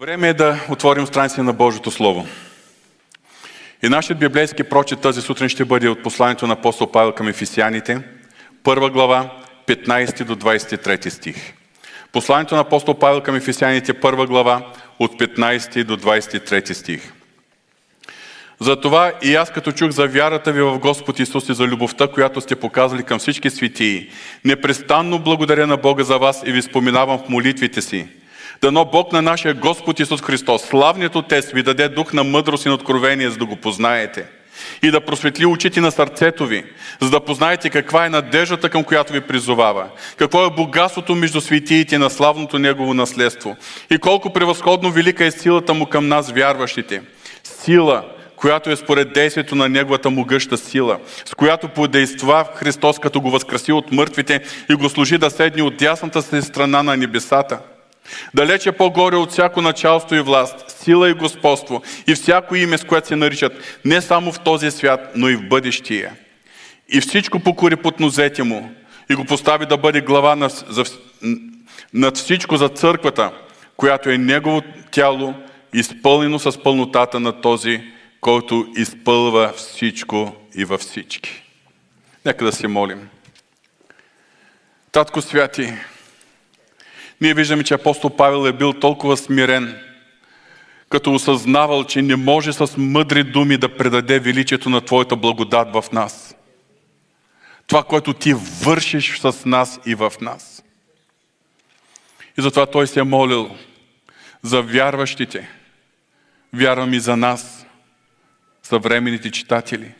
Време е да отворим страници на Божието Слово. И нашият библейски прочет тази сутрин ще бъде от посланието на апостол Павел към Ефисяните, първа глава, 15 до 23 стих. Посланието на апостол Павел към Ефисяните, първа глава, от 15 до 23 стих. Затова и аз като чух за вярата ви в Господ Исус и за любовта, която сте показали към всички светии, непрестанно благодаря на Бога за вас и ви споменавам в молитвите си. Дано Бог на нашия Господ Исус Христос, славният Отец, ви даде дух на мъдрост и на откровение, за да го познаете. И да просветли очите на сърцето ви, за да познаете каква е надеждата, към която ви призовава, какво е богатството между светиите на славното Негово наследство и колко превъзходно велика е силата Му към нас, вярващите. Сила, която е според действието на Неговата могъща сила, с която подейства Христос, като го възкраси от мъртвите и го служи да седни от дясната си страна на небесата. Далече по-горе от всяко началство и власт, сила и господство и всяко име, с което се наричат, не само в този свят, но и в бъдещия. И всичко покори под нозете му и го постави да бъде глава над, за, над всичко за църквата, която е негово тяло, изпълнено с пълнотата на този, който изпълва всичко и във всички. Нека да се молим. Татко Святи, ние виждаме, че апостол Павел е бил толкова смирен, като осъзнавал, че не може с мъдри думи да предаде величието на Твоята благодат в нас. Това, което Ти вършиш с нас и в нас. И затова той се е молил за вярващите. Вярвам и за нас, съвременните читатели.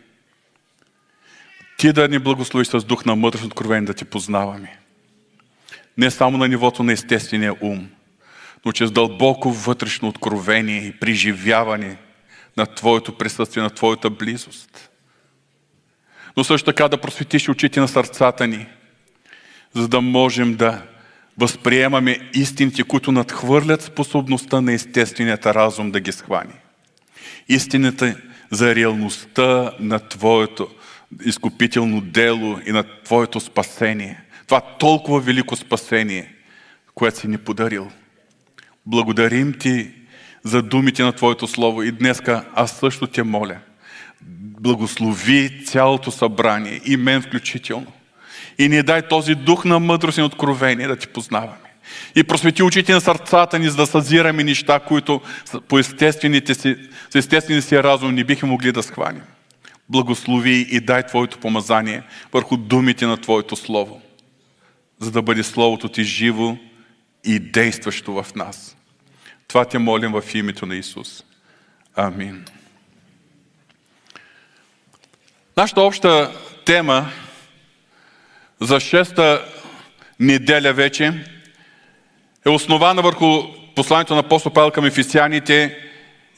Ти да ни благословиш с дух на мъдрост откровение да Ти познаваме не само на нивото на естествения ум, но чрез дълбоко вътрешно откровение и преживяване на Твоето присъствие, на Твоята близост. Но също така да просветиш очите на сърцата ни, за да можем да възприемаме истините, които надхвърлят способността на естественият разум да ги схвани. Истината за реалността на Твоето изкупително дело и на Твоето спасение – това толкова велико спасение, което си ни подарил. Благодарим ти за думите на Твоето Слово и днеска аз също те моля. Благослови цялото събрание и мен включително. И ни дай този дух на мъдрост и откровение да ти познаваме. И просвети очите на сърцата ни, за да съзираме неща, които по естествените си, с естествения си разум не бихме могли да схванем. Благослови и дай Твоето помазание върху думите на Твоето Слово за да бъде Словото Ти живо и действащо в нас. Това те молим в името на Исус. Амин. Нашата обща тема за шеста неделя вече е основана върху посланието на апостол Павел към ефисяните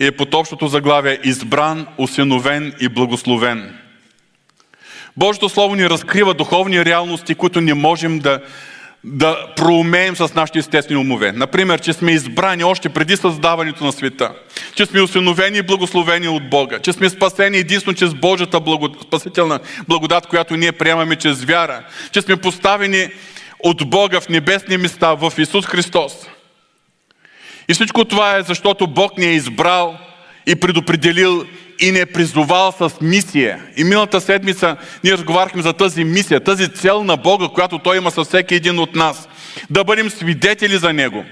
и е под общото заглавие Избран, усиновен и благословен. Божието Слово ни разкрива духовни реалности, които не можем да, да проумеем с нашите естествени умове. Например, че сме избрани още преди създаването на света, че сме осиновени и благословени от Бога, че сме спасени единствено чрез Божията благод... спасителна благодат, която ние приемаме чрез вяра, че сме поставени от Бога в небесни места в Исус Христос. И всичко това е защото Бог ни е избрал и предопределил и не е призовал с мисия. И миналата седмица ние разговаряхме за тази мисия, тази цел на Бога, която Той има със всеки един от нас. Да бъдем свидетели за Него.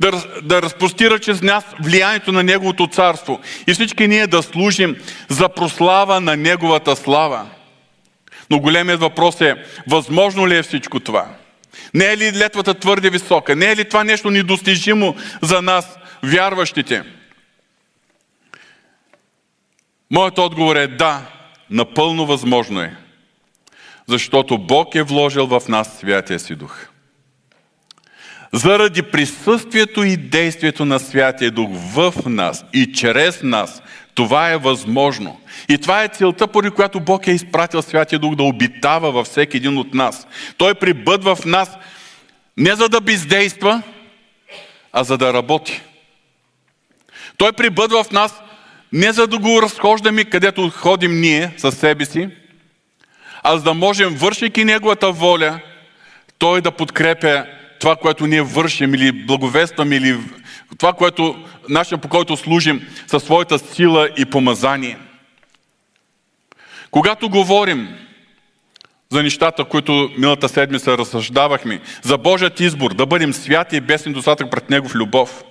Да, да разпростира чрез нас влиянието на Неговото царство. И всички ние да служим за прослава на Неговата слава. Но големият въпрос е, възможно ли е всичко това? Не е ли летвата твърде висока? Не е ли това нещо недостижимо за нас, вярващите? Моят отговор е да, напълно възможно е. Защото Бог е вложил в нас Святия си Дух. Заради присъствието и действието на Святия Дух в нас и чрез нас, това е възможно. И това е целта, поради която Бог е изпратил Святия Дух да обитава във всеки един от нас. Той прибъдва в нас не за да бездейства, а за да работи. Той прибъдва в нас не за да го разхождаме където ходим ние със себе си, а за да можем, вършики Неговата воля, Той да подкрепя това, което ние вършим или благовестваме или това, което, начин по който служим със своята сила и помазание. Когато говорим за нещата, които миналата седмица разсъждавахме, за Божият избор, да бъдем святи и без недостатък пред Него в любов.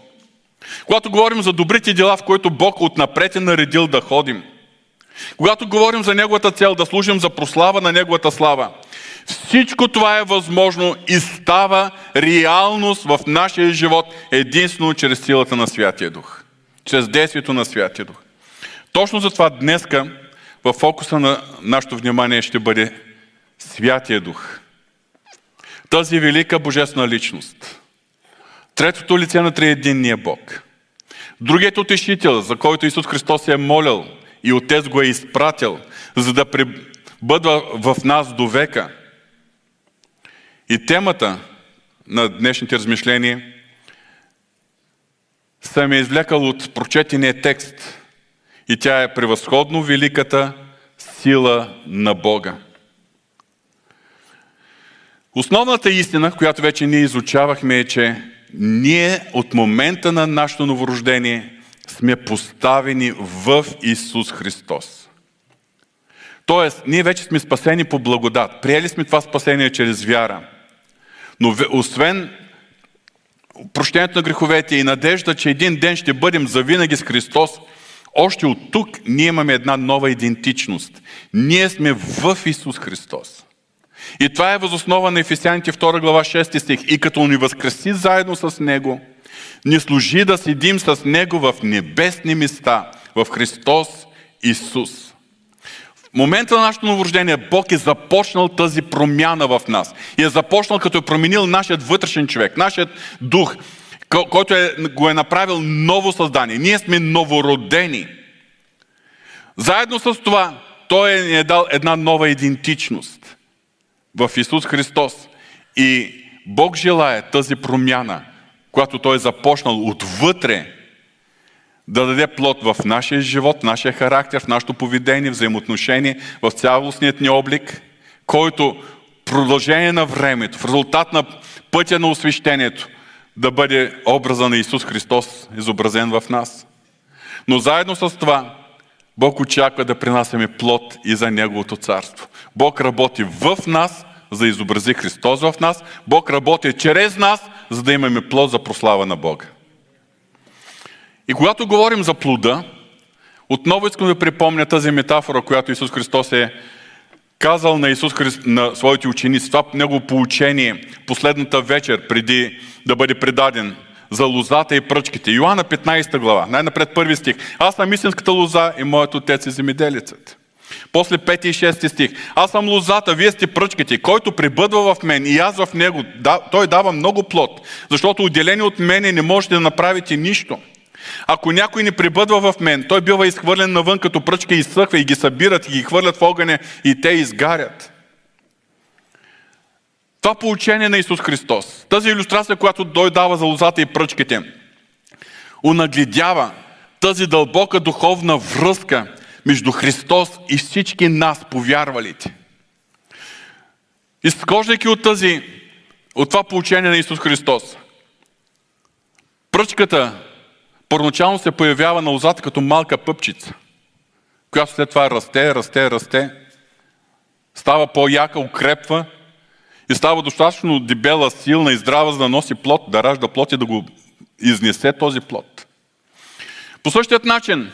Когато говорим за добрите дела, в които Бог отнапред е наредил да ходим. Когато говорим за Неговата цел, да служим за прослава на Неговата слава. Всичко това е възможно и става реалност в нашия живот единствено чрез силата на Святия Дух. Чрез действието на Святия Дух. Точно затова днеска в фокуса на нашето внимание ще бъде Святия Дух. Тази велика божествена личност. Третото лице на триединния Бог. Другият утешител, за който Исус Христос е молил и Отец го е изпратил, за да бъда в нас до века. И темата на днешните размишления съм е извлекал от прочетения текст и тя е превъзходно великата сила на Бога. Основната истина, която вече ние изучавахме е, че ние от момента на нашето новорождение сме поставени в Исус Христос. Тоест, ние вече сме спасени по благодат. Приели сме това спасение чрез вяра. Но освен прощението на греховете и надежда, че един ден ще бъдем завинаги с Христос, още от тук ние имаме една нова идентичност. Ние сме в Исус Христос. И това е възоснова на Ефесяните 2 глава 6 стих. И като ни възкреси заедно с Него, ни служи да седим с Него в небесни места, в Христос Исус. В момента на нашето новорождение Бог е започнал тази промяна в нас. И е започнал като е променил нашият вътрешен човек, нашият дух, който е, го е направил ново създание. Ние сме новородени. Заедно с това, Той е, е дал една нова идентичност в Исус Христос. И Бог желая тази промяна, която Той е започнал отвътре, да даде плод в нашия живот, в нашия характер, в нашето поведение, взаимоотношение, в цялостният ни облик, който продължение на времето, в резултат на пътя на освещението, да бъде образа на Исус Христос изобразен в нас. Но заедно с това, Бог очаква да принасяме плод и за Неговото царство. Бог работи в нас, за да изобрази Христос в нас. Бог работи чрез нас, за да имаме плод за прослава на Бога. И когато говорим за плода, отново искам да припомня тази метафора, която Исус Христос е казал на Исус Христ, на своите ученици, това негово поучение, последната вечер, преди да бъде предаден за лозата и пръчките. Йоанна 15 глава, най-напред първи стих. Аз съм истинската лоза и моят отец е земеделецът. После 5 и 6 стих. Аз съм лозата, вие сте пръчките. Който прибъдва в мен и аз в него, да, той дава много плод. Защото отделени от мене не можете да направите нищо. Ако някой не прибъдва в мен, той бива изхвърлен навън като пръчка и изсъхва и ги събират и ги хвърлят в огъня и те изгарят. Това поучение на Исус Христос, тази иллюстрация, която той дава за лозата и пръчките, унагледява тази дълбока духовна връзка между Христос и всички нас, повярвалите. Изхождайки от тази, от това поучение на Исус Христос, пръчката първоначално се появява на лозата като малка пъпчица, която след това расте, расте, расте, става по-яка, укрепва и става достатъчно дебела, силна и здрава, за да носи плод, да ражда плод и да го изнесе този плод. По същият начин,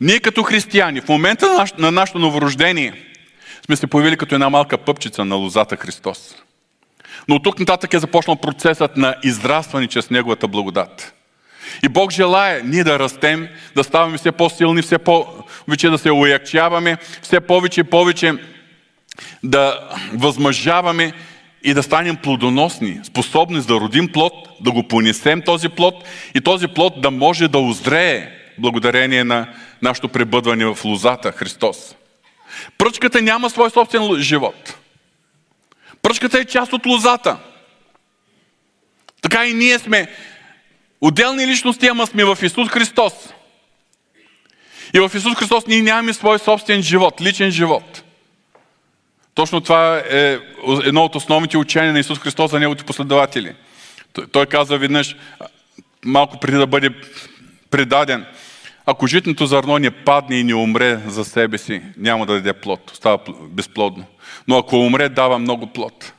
ние като християни, в момента на, наш, на нашето новорождение, сме се появили като една малка пъпчица на лозата Христос. Но от тук нататък е започнал процесът на израстване чрез Неговата благодат. И Бог желая ние да растем, да ставаме все по-силни, все повече да се уякчаваме, все повече и повече да възмъжаваме и да станем плодоносни, способни да родим плод, да го понесем този плод и този плод да може да озрее благодарение на нашето пребъдване в лозата Христос. Пръчката няма свой собствен живот. Пръчката е част от лозата. Така и ние сме отделни личности, ама сме в Исус Христос. И в Исус Христос ние нямаме свой собствен живот, личен живот. Точно това е едно от основните учения на Исус Христос за неговите последователи. Той казва веднъж, малко преди да бъде предаден, ако житното зърно не падне и не умре за себе си, няма да даде плод, става безплодно. Но ако умре, дава много плод.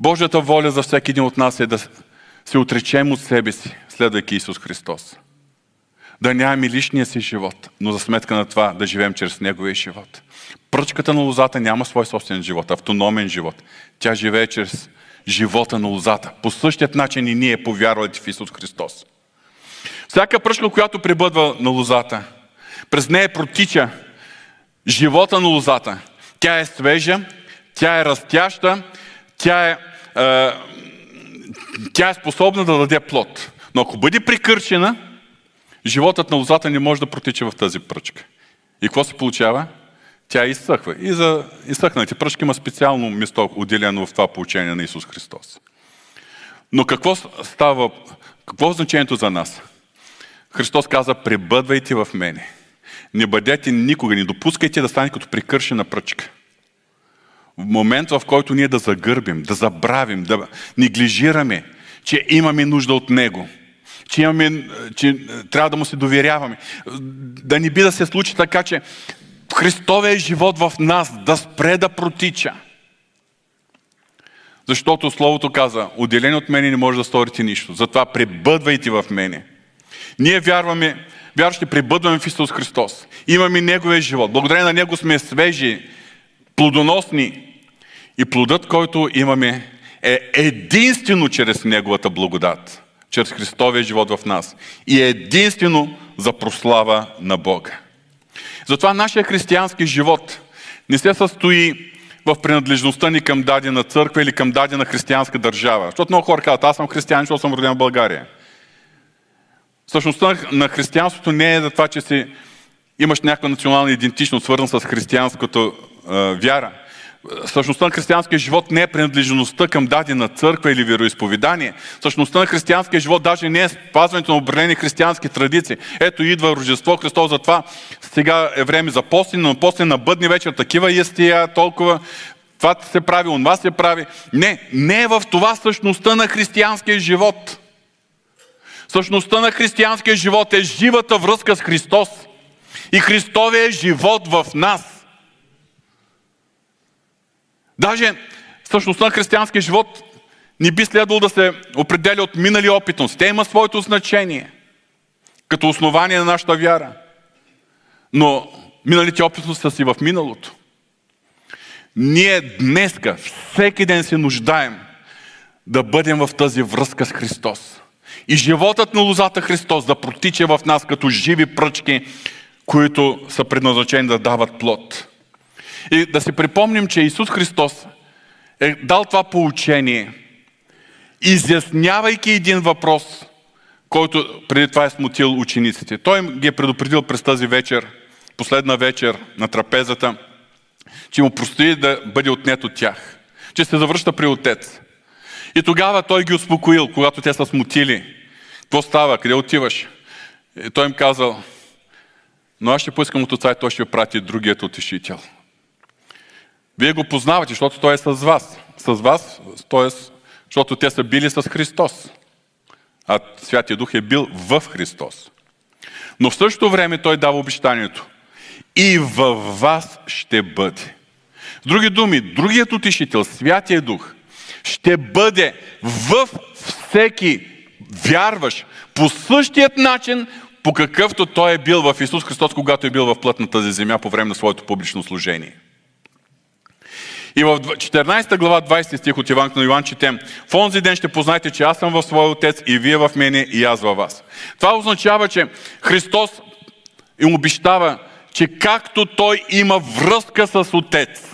Божията воля за всеки един от нас е да се отречем от себе си, следвайки Исус Христос. Да нямаме личния си живот, но за сметка на това да живеем чрез Неговия живот. Пръчката на лозата няма свой собствен живот, автономен живот. Тя живее чрез живота на лозата. По същият начин и ние повярвате в Исус Христос. Всяка пръчка, която прибъдва на лозата, през нея протича живота на лозата. Тя е свежа, тя е растяща, тя е, е, тя е способна да даде плод. Но ако бъде прикърчена, животът на лозата не може да протича в тази пръчка. И какво се получава? Тя изсъхва. И за изсъхнати пръчки има специално место, отделено в това получение на Исус Христос. Но какво става, какво е значението за нас? Христос каза, пребъдвайте в мене. Не бъдете никога, не допускайте да стане като прикършена пръчка. В момент, в който ние да загърбим, да забравим, да неглижираме, че имаме нужда от Него, че, имаме, че трябва да му се доверяваме, да не би да се случи така, че Христовия живот в нас да спре да протича. Защото Словото каза, отделени от мене не може да сторите нищо. Затова пребъдвайте в мене. Ние вярваме, вярващи пребъдваме в Исус Христос. Имаме Неговия живот. Благодарение на Него сме свежи, плодоносни. И плодът, който имаме, е единствено чрез Неговата благодат. Чрез Христовия живот в нас. И единствено за прослава на Бога. Затова нашия християнски живот не се състои в принадлежността ни към дадена църква или към дадена християнска държава. Защото много хора казват, аз съм християн, защото съм роден в България. Същността на християнството не е за това, че си имаш някаква национална идентичност, свързана с християнската е, вяра. Същността на християнския живот не е принадлежността към дадена църква или вероисповедание. Същността на християнския живот даже не е спазването на определени християнски традиции. Ето идва Рождество Христос, затова сега е време за пости, но после на бъдни вечер такива ястия, толкова това се прави, онова се прави. Не, не е в това същността на християнския живот. Същността на християнския живот е живата връзка с Христос. И Христовия живот в нас. Даже същността на християнския живот не би следвало да се определя от минали опитност. Те има своето значение като основание на нашата вяра. Но миналите опитности са си в миналото. Ние днеска, всеки ден се нуждаем да бъдем в тази връзка с Христос. И животът на лозата Христос да протича в нас като живи пръчки, които са предназначени да дават плод. И да си припомним, че Исус Христос е дал това поучение, изяснявайки един въпрос, който преди това е смутил учениците. Той ги е предупредил през тази вечер, последна вечер на трапезата, че му простои да бъде отнет от тях, че се завръща при Отец. И тогава той ги успокоил, когато те са смутили. Какво става? Къде отиваш? И той им казал, но аз ще поискам от отца и той ще прати другият утешител. Вие го познавате, защото той е с вас. С вас, т.е. защото те са били с Христос. А Святия Дух е бил в Христос. Но в същото време той дава обещанието. И във вас ще бъде. С други думи, другият утешител, Святия Дух, ще бъде в всеки вярваш по същият начин, по какъвто той е бил в Исус Христос, когато е бил в плът на тази земя по време на своето публично служение. И в 14 глава 20 стих от Иван на Йоан четем В онзи ден ще познаете, че аз съм в своя Отец и вие в мене и аз във вас. Това означава, че Христос им обещава, че както Той има връзка с Отец,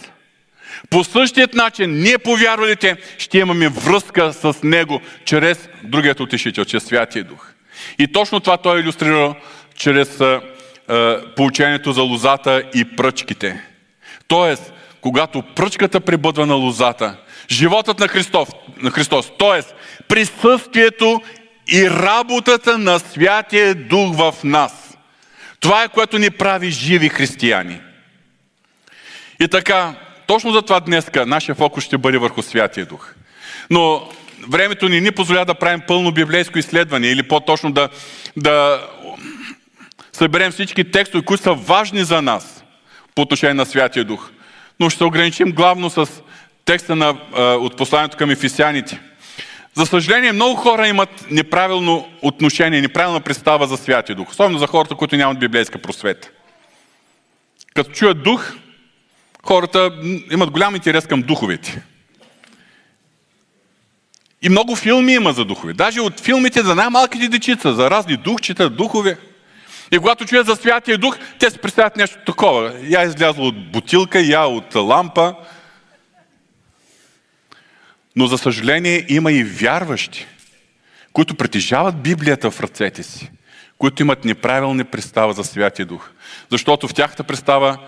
по същият начин, ние повярвалите ще имаме връзка с Него чрез другият утешител, чрез Святия Дух. И точно това той е иллюстрирал чрез а, а, получението за лозата и пръчките. Тоест, когато пръчката пребъдва на лозата, животът на Христос, на Христос т.е. присъствието и работата на Святия Дух в нас. Това е което ни прави живи християни. И така, точно за това днеска нашия фокус ще бъде върху Святия Дух. Но времето ни ни позволява да правим пълно библейско изследване или по-точно да, да съберем всички текстове, които са важни за нас по отношение на Святия Дух. Но ще се ограничим главно с текста на, от посланието към ефисяните. За съжаление, много хора имат неправилно отношение, неправилна представа за Святия Дух. Особено за хората, които нямат библейска просвета. Като чуят дух, хората имат голям интерес към духовете. И много филми има за духове. Даже от филмите за най-малките дечица, за разни духчета, духове. И когато чуят за Святия Дух, те се представят нещо такова. Я излязло от бутилка, я от лампа. Но за съжаление има и вярващи, които притежават Библията в ръцете си, които имат неправилни представа за Святия Дух. Защото в тяхната представа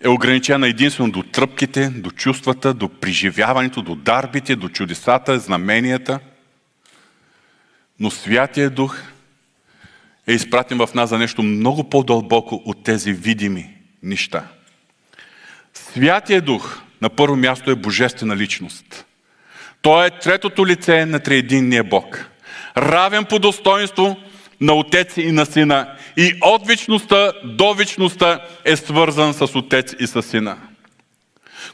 е ограничена единствено до тръпките, до чувствата, до преживяването, до дарбите, до чудесата, знаменията. Но Святия Дух е изпратен в нас за нещо много по-дълбоко от тези видими неща. Святия Дух на първо място е божествена личност. Той е третото лице на триединния Бог. Равен по достоинство на Отец и на Сина. И от вечността до вечността е свързан с Отец и с Сина.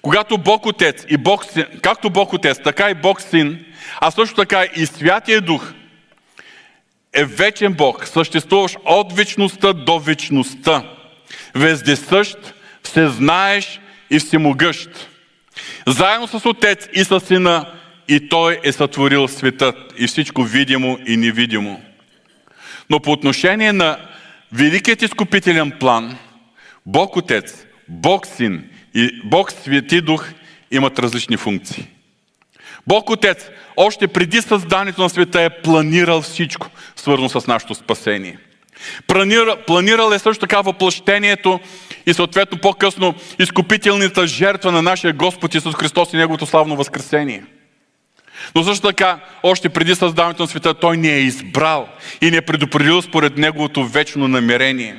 Когато Бог Отец и Бог Син, както Бог Отец, така и Бог Син, а също така и Святия Дух е вечен Бог, съществуващ от вечността до вечността. Вездесъщ, всезнаеш и всемогъщ. Заедно с Отец и с Сина и Той е сътворил светът и всичко видимо и невидимо. Но по отношение на великият изкупителен план, Бог Отец, Бог Син и Бог Свети Дух имат различни функции. Бог Отец още преди създанието на света е планирал всичко, свързано с нашето спасение. Планира, планирал е също така въплъщението и съответно по-късно изкупителната жертва на нашия Господ Исус Христос и Неговото славно възкресение – но също така, още преди създаването на света, Той ни е избрал и ни е предупредил според Неговото вечно намерение.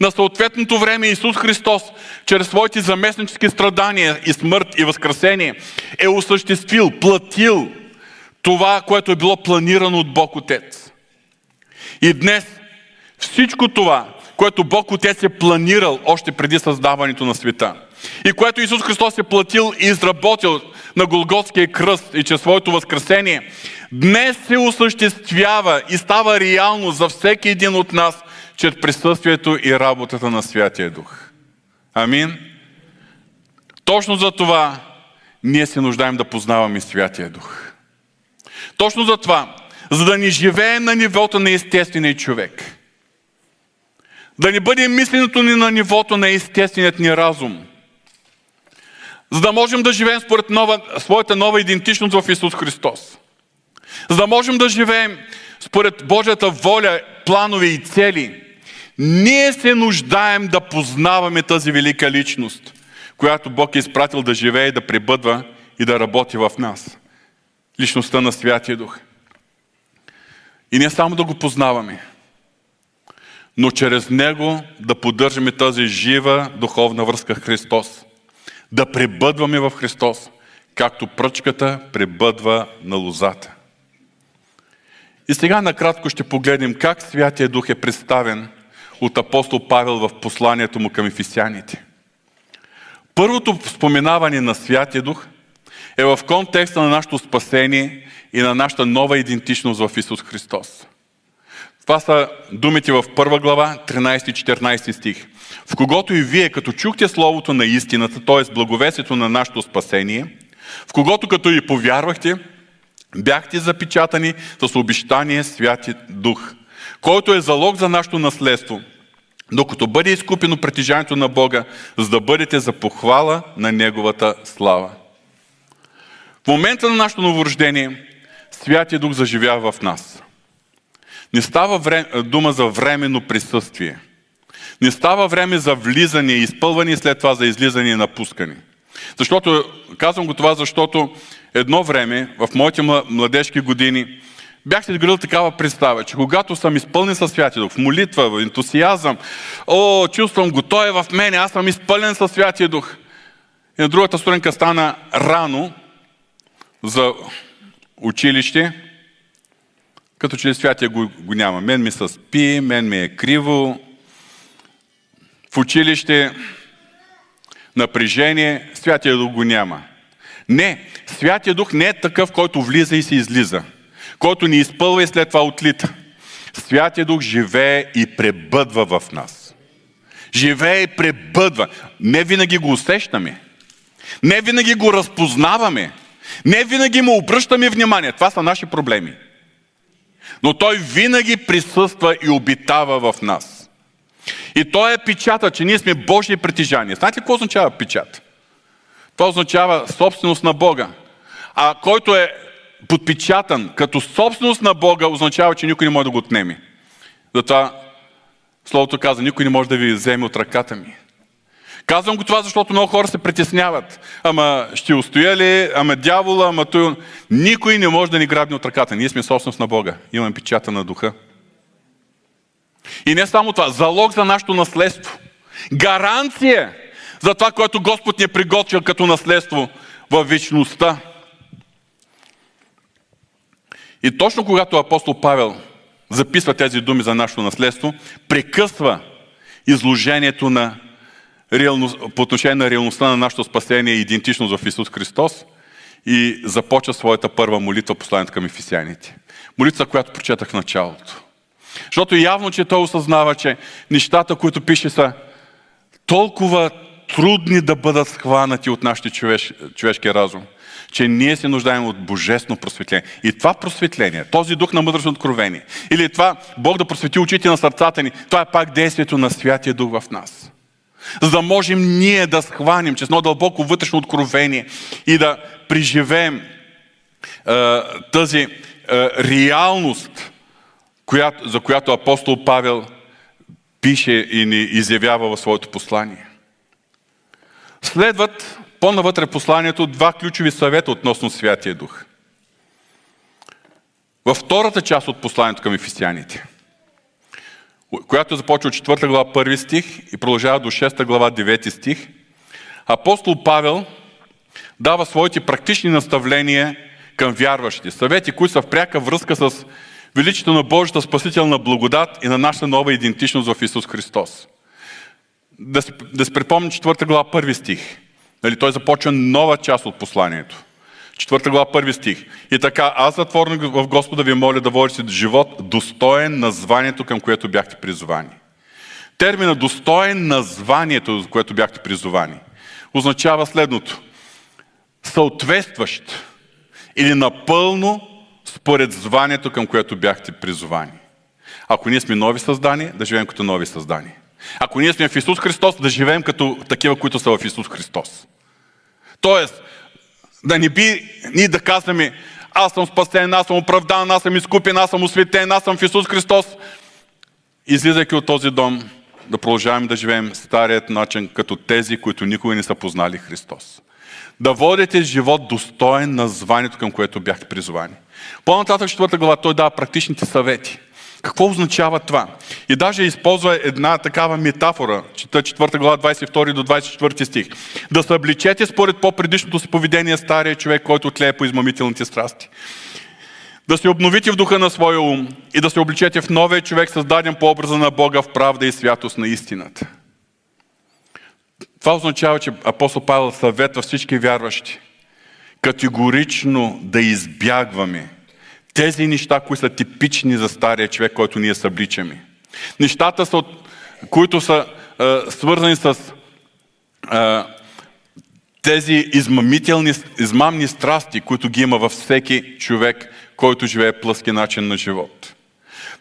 На съответното време Исус Христос, чрез своите заместнически страдания и смърт и възкресение, е осъществил, платил това, което е било планирано от Бог Отец. И днес всичко това, което Бог Отец е планирал още преди създаването на света – и което Исус Христос е платил и изработил на Голготския кръст и чрез своето възкресение, днес се осъществява и става реално за всеки един от нас чрез присъствието и работата на Святия Дух. Амин. Точно за това ние се нуждаем да познаваме Святия Дух. Точно за това, за да ни живеем на нивото на естествения човек. Да ни бъде мисленето ни на нивото на естественият ни разум – за да можем да живеем според нова, своята нова идентичност в Исус Христос. За да можем да живеем според Божията воля, планове и цели, ние се нуждаем да познаваме тази велика личност, която Бог е изпратил да живее, да пребъдва и да работи в нас. Личността на Святия Дух. И не само да го познаваме, но чрез Него да поддържаме тази жива духовна връзка Христос – да пребъдваме в Христос, както пръчката пребъдва на лозата. И сега накратко ще погледнем как Святия Дух е представен от апостол Павел в посланието му към ефисяните. Първото споменаване на Святия Дух е в контекста на нашето спасение и на нашата нова идентичност в Исус Христос. Това са думите в първа глава, 13-14 стих. В когото и вие, като чухте Словото на истината, т.е. благовесието на нашето спасение, в когото като и повярвахте, бяхте запечатани с обещание Святи Дух, който е залог за нашето наследство, докато бъде изкупено притежанието на Бога, за да бъдете за похвала на Неговата слава. В момента на нашето новорождение Святия Дух заживява в нас – не става време, дума за временно присъствие. Не става време за влизане изпълване след това за излизане и напускане. Защото, казвам го това, защото едно време, в моите младежки години, бях се изградил такава представа, че когато съм изпълнен със Святия Дух, в молитва, в ентусиазъм, о, чувствам го, Той е в мене, аз съм изпълнен със Святия Дух. И на другата сутринка стана рано за училище, като че ли святия го, го няма. Мен ми се спи, мен ми е криво. В училище напрежение, Святия Дух го няма. Не, Святия Дух не е такъв, който влиза и се излиза, който ни изпълва и след това отлита. Святия Дух живее и пребъдва в нас. Живее и пребъдва. Не винаги го усещаме. Не винаги го разпознаваме. Не винаги му обръщаме внимание. Това са наши проблеми. Но той винаги присъства и обитава в нас. И той е печата, че ние сме Божие притежания. Знаете какво означава печат? Това означава собственост на Бога. А който е подпечатан като собственост на Бога, означава, че никой не може да го отнеме. Затова Словото каза, никой не може да ви вземе от ръката ми. Казвам го това, защото много хора се притесняват. Ама ще устоя ли? Ама дявола? Ама той... Никой не може да ни грабне от ръката. Ние сме собственост на Бога. Имаме печата на духа. И не само това, залог за нашето наследство. Гаранция за това, което Господ ни е приготвил като наследство в вечността. И точно когато апостол Павел записва тези думи за нашето наследство, прекъсва изложението на реалност, по отношение на реалността на нашето спасение и идентичност в Исус Христос и започва своята първа молитва, посланието към ефисяните. Молитва, която прочетах в началото. Защото явно, че той осъзнава, че нещата, които пише са толкова трудни да бъдат схванати от нашите човеш, човешки разум, че ние се нуждаем от божествено просветление. И това просветление, този дух на мъдрост откровение, или това Бог да просвети очите на сърцата ни, това е пак действието на Святия Дух в нас. За да можем ние да схванем чрез едно дълбоко вътрешно откровение и да преживеем е, тази е, реалност, която, за която апостол Павел пише и ни изявява в своето послание. Следват по-навътре посланието два ключови съвета относно Святия Дух. Във втората част от посланието към ефесяните, която започва от 4 глава 1 стих и продължава до 6 глава 9 стих, апостол Павел дава своите практични наставления към вярващите. Съвети, които са в пряка връзка с величието на Божията спасителна благодат и на нашата нова идентичност в Исус Христос. Да се, да се припомня четвърта глава, първи стих. Нали, той започва нова част от посланието. Четвърта глава, първи стих. И така, аз затворник в Господа ви моля да водите живот достоен на званието, към което бяхте призовани. Термина достоен на званието, за което бяхте призовани, означава следното. Съответстващ или напълно според званието, към което бяхте призовани. Ако ние сме нови създания, да живеем като нови създания. Ако ние сме в Исус Христос, да живеем като такива, които са в Исус Христос. Тоест, да не би ние да казваме, аз съм спасен, аз съм оправдан, аз съм изкупен, аз съм осветен, аз съм в Исус Христос. Излизайки от този дом, да продължаваме да живеем старият начин, като тези, които никога не са познали Христос. Да водите живот достоен на званието, към което бяхте призвани. По-нататък, четвърта глава, той дава практичните съвети. Какво означава това? И даже използва една такава метафора, чета 4 глава 22 до 24 стих. Да се обличете според по-предишното си поведение стария човек, който тлее по измамителните страсти. Да се обновите в духа на своя ум и да се обличете в новия човек, създаден по образа на Бога в правда и святост на истината. Това означава, че апостол Павел съветва всички вярващи категорично да избягваме тези неща, които са типични за стария човек, който ние събличаме. Нещата, са, които са е, свързани с е, тези измамителни, измамни страсти, които ги има във всеки човек, който живее плъски начин на живот.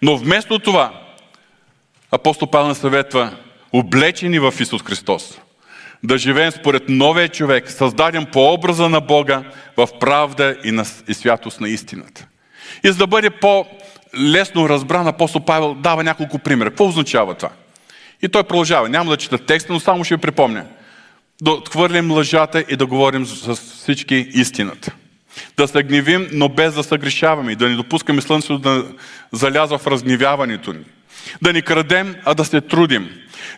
Но вместо това, апостол Павел съветва, облечени в Исус Христос, да живеем според новия човек, създаден по образа на Бога в правда и, на, и святост на истината. И за да бъде по-лесно разбран, апостол Павел дава няколко примера. Какво означава това? И той продължава. Няма да чета текста, но само ще ви припомня. Да отхвърлим лъжата и да говорим с всички истината. Да се гневим, но без да съгрешаваме и да не допускаме слънцето да залязва в разгневяването ни. Да ни крадем, а да се трудим.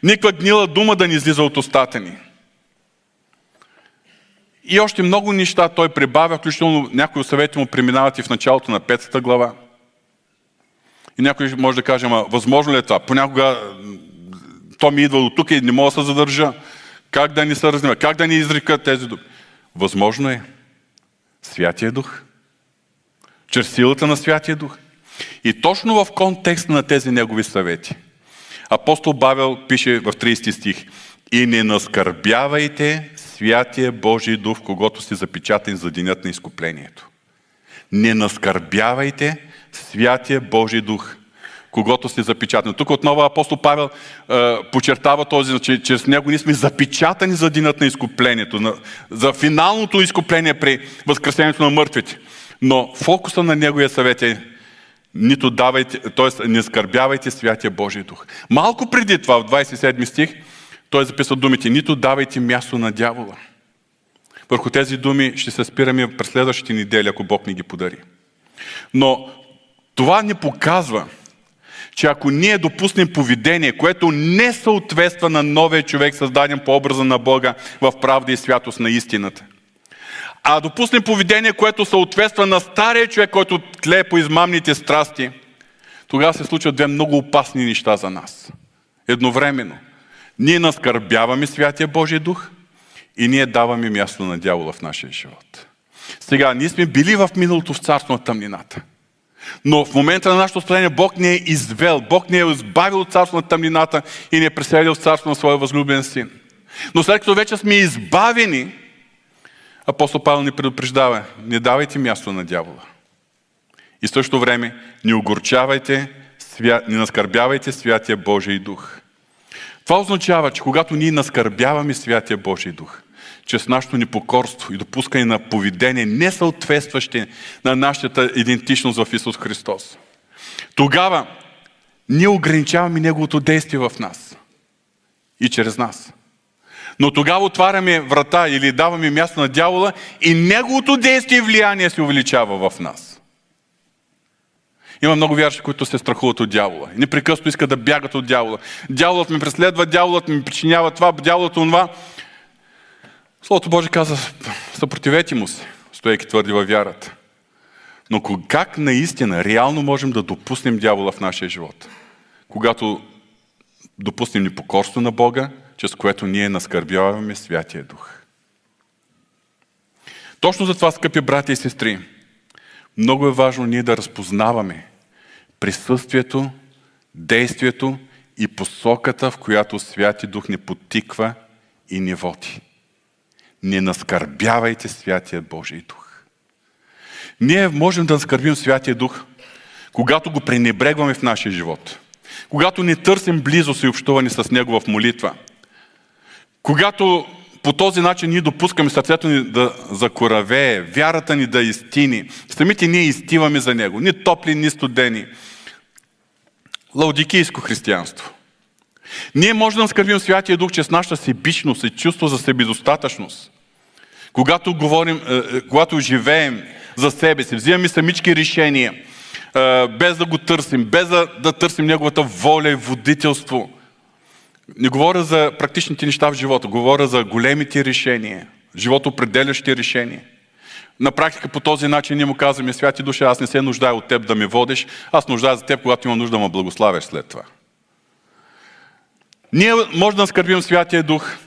Никаква гнила дума да ни излиза от устата ни. И още много неща той прибавя, включително някои съвети му преминават и в началото на петата глава. И някой може да каже, ама възможно ли е това? Понякога то ми идва от тук и не мога да се задържа. Как да ни се разнима? Как да ни изрекат тези думи? Възможно е. Святия Дух. Чрез силата на Святия Дух. И точно в контекста на тези негови съвети. Апостол Бавел пише в 30 стих И не наскърбявайте Святия Божий Дух, в когото сте запечатани за денят на изкуплението. Не наскърбявайте Святия Божий Дух, когато сте запечатани. Тук отново апостол Павел е, подчертава този, че чрез него ние сме запечатани за денят на изкуплението, на, за финалното изкупление при възкресението на мъртвите. Но фокуса на неговия съвет е нито давайте, т.е. не скърбявайте Святия Божий Дух. Малко преди това, в 27 стих, той записва думите, нито давайте място на дявола. Върху тези думи ще се спираме през следващите недели, ако Бог ни ги подари. Но това ни показва, че ако ние допуснем поведение, което не съответства на новия човек, създаден по образа на Бога в правда и святост на истината, а допуснем поведение, което съответства на стария човек, който тлее по измамните страсти, тогава се случват две много опасни неща за нас. Едновременно. Ние наскърбяваме Святия Божия Дух и ние даваме място на дявола в нашия живот. Сега, ние сме били в миналото в царство на тъмнината. Но в момента на нашето спасение Бог ни е извел, Бог ни е избавил от царство на тъмнината и ни е преселил в царство на своя възлюбен син. Но след като вече сме избавени, апостол Павел ни предупреждава, не давайте място на дявола. И в същото време не огорчавайте, не наскърбявайте Святия Божий Дух. Това означава, че когато ние наскърбяваме Святия Божий Дух, чрез нашето непокорство и допускане на поведение, не съответстващи на нашата идентичност в Исус Христос. Тогава ние ограничаваме Неговото действие в нас и чрез нас. Но тогава отваряме врата или даваме място на дявола и неговото действие и влияние се увеличава в нас. Има много вярши, които се страхуват от дявола. И непрекъснато искат да бягат от дявола. Дяволът ми преследва, дяволът ми причинява това, дяволът това. Словото Божие каза, съпротивете му се, стоейки твърди във вярата. Но как наистина, реално можем да допуснем дявола в нашия живот? Когато допуснем непокорство на Бога, чрез което ние наскърбяваме Святия Дух. Точно за това, скъпи брати и сестри, много е важно ние да разпознаваме присъствието, действието и посоката, в която Святи Дух ни потиква и ни води не наскърбявайте Святия Божий Дух. Ние можем да наскърбим Святия Дух, когато го пренебрегваме в нашия живот. Когато не търсим близост и общуване с Него в молитва. Когато по този начин ние допускаме сърцето ни да закоравее, вярата ни да изтини. Самите ние изтиваме за Него. Ни топли, ни студени. Лаудикийско християнство. Ние можем да наскърбим Святия Дух чрез нашата себичност и чувство за себедостатъчност. Когато говорим, е, е, когато живеем за себе си, взимаме самички решения, е, без да го търсим, без да, да търсим Неговата воля и водителство. Не говоря за практичните неща в живота, говоря за големите решения, живото определящи решения. На практика по този начин ние му казваме, Святи Душа, аз не се нуждая от теб да ме водиш, аз нуждая за теб, когато имам нужда да ме благославяш след това. Ние може да скърбим Святия Дух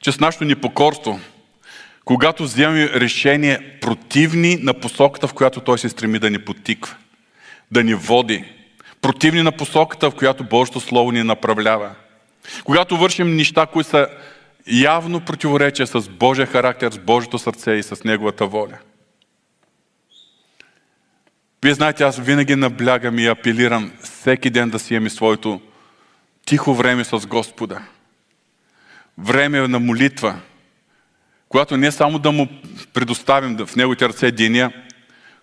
чрез нашето непокорство, когато вземем решения противни на посоката, в която Той се стреми да ни потиква, да ни води, противни на посоката, в която Божието Слово ни направлява. Когато вършим неща, които са явно противоречия с Божия характер, с Божието сърце и с Неговата воля. Вие знаете, аз винаги наблягам и апелирам всеки ден да си имаме своето тихо време с Господа. Време на молитва, когато не само да му предоставим в неговите ръце деня,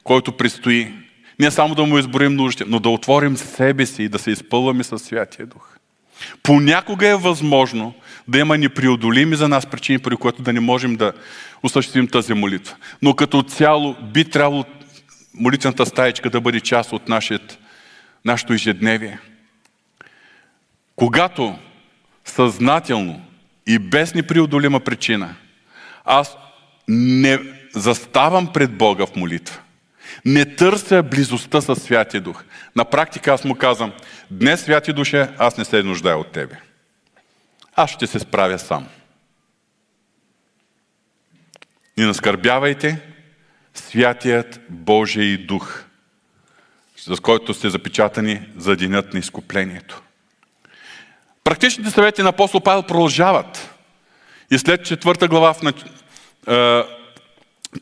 който предстои, не само да му изборим нуждите, но да отворим себе си и да се изпълваме със Святия Дух. Понякога е възможно да има непреодолими за нас причини, при които да не можем да осъществим тази молитва. Но като цяло би трябвало молитвената стаечка да бъде част от нашият, нашето ежедневие. Когато съзнателно и без непреодолима причина аз не заставам пред Бога в молитва. Не търся близостта с Святия Дух. На практика аз му казвам, днес, Святи Душе, аз не се нуждая от Тебе. Аз ще се справя сам. Не наскърбявайте Святият Божий Дух, с който сте запечатани за денят на изкуплението. Практичните съвети на апостол Павел продължават. И след четвърта глава, в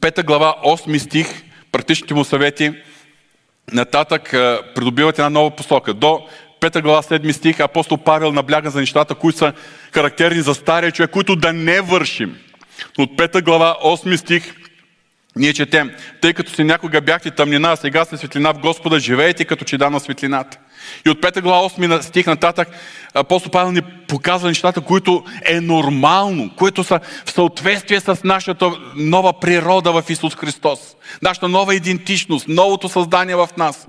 пета глава, 8 стих, практичните му съвети, нататък придобиват една нова посока. До пета глава, 7 стих, апостол Павел набляга за нещата, които са характерни за стария човек, които да не вършим. От пета глава, 8 стих, ние четем, тъй като си някога бяхте тъмнина, а сега сте светлина в Господа, живеете като че да на светлината. И от 5 глава 8 стих нататък апостол Павел ни показва нещата, които е нормално, които са в съответствие с нашата нова природа в Исус Христос. Нашата нова идентичност, новото създание в нас.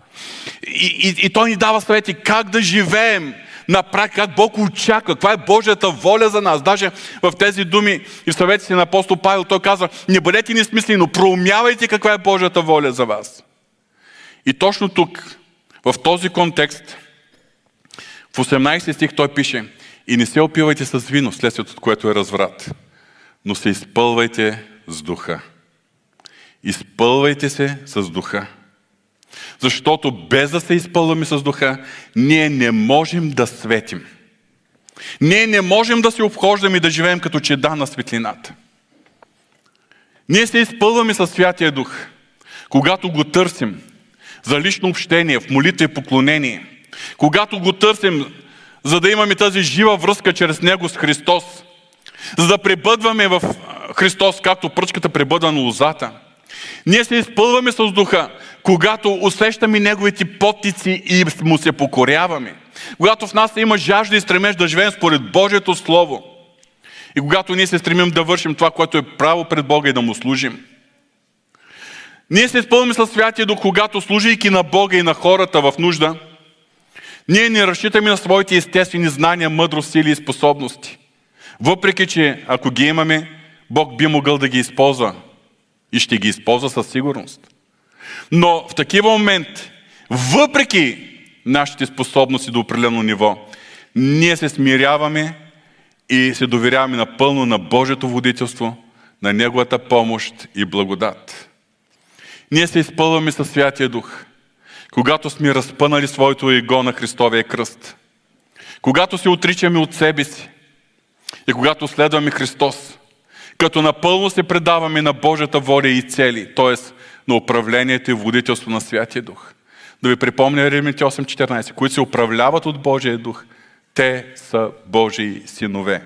И, и, и Той ни дава съвети как да живеем на как Бог очаква, каква е Божията воля за нас. Даже в тези думи и в съветите на апостол Павел той казва, не бъдете несмислени, но проумявайте каква е Божията воля за вас. И точно тук, в този контекст, в 18 стих той пише, и не се опивайте с вино, следствието от което е разврат, но се изпълвайте с духа. Изпълвайте се с духа. Защото без да се изпълваме с духа, ние не можем да светим. Ние не можем да се обхождаме и да живеем като чеда на светлината. Ние се изпълваме със Святия Дух, когато го търсим за лично общение, в молитва и поклонение, когато го търсим, за да имаме тази жива връзка чрез Него с Христос, за да пребъдваме в Христос, както пръчката пребъдва на лозата. Ние се изпълваме с духа, когато усещаме Неговите потици и му се покоряваме. Когато в нас има жажда и стремеж да живеем според Божието Слово. И когато ние се стремим да вършим това, което е право пред Бога и да му служим. Ние се изпълваме със Святия Дух, когато служейки на Бога и на хората в нужда, ние не разчитаме на своите естествени знания, мъдрост, сили и способности. Въпреки, че ако ги имаме, Бог би могъл да ги използва и ще ги използва със сигурност. Но в такива момент, въпреки нашите способности до определено ниво, ние се смиряваме и се доверяваме напълно на Божието водителство, на Неговата помощ и благодат. Ние се изпълваме със Святия Дух, когато сме разпънали своето его на Христовия кръст, когато се отричаме от себе си и когато следваме Христос, като напълно се предаваме на Божията воля и цели, т.е. на управлението и водителство на Святия Дух. Да ви припомня Римите 8.14, които се управляват от Божия Дух, те са Божии синове.